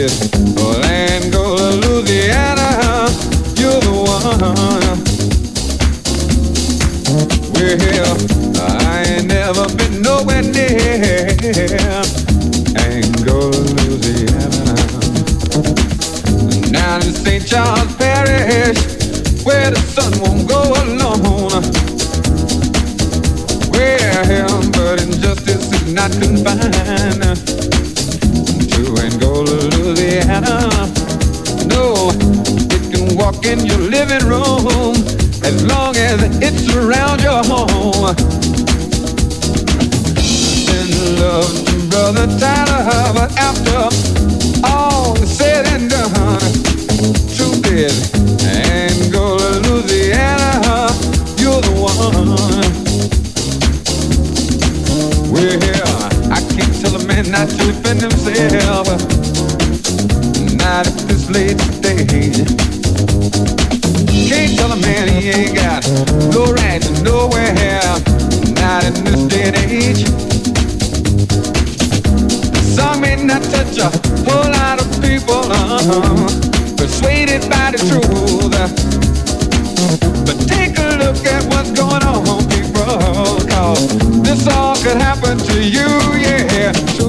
Truth in your living room as long as it's around your home. Send love to Brother Tyler, but after all is said and done, is, Angola, Louisiana, you're the one. Well, I can't tell a man not to defend himself, not at this late stage. Can't tell a man he ain't got no right to nowhere, not in this day and age. Some may not touch a whole lot of people, uh-huh, persuaded by the truth. But take a look at what's going on, people, cause this all could happen to you, yeah.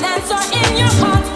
that's all in your heart.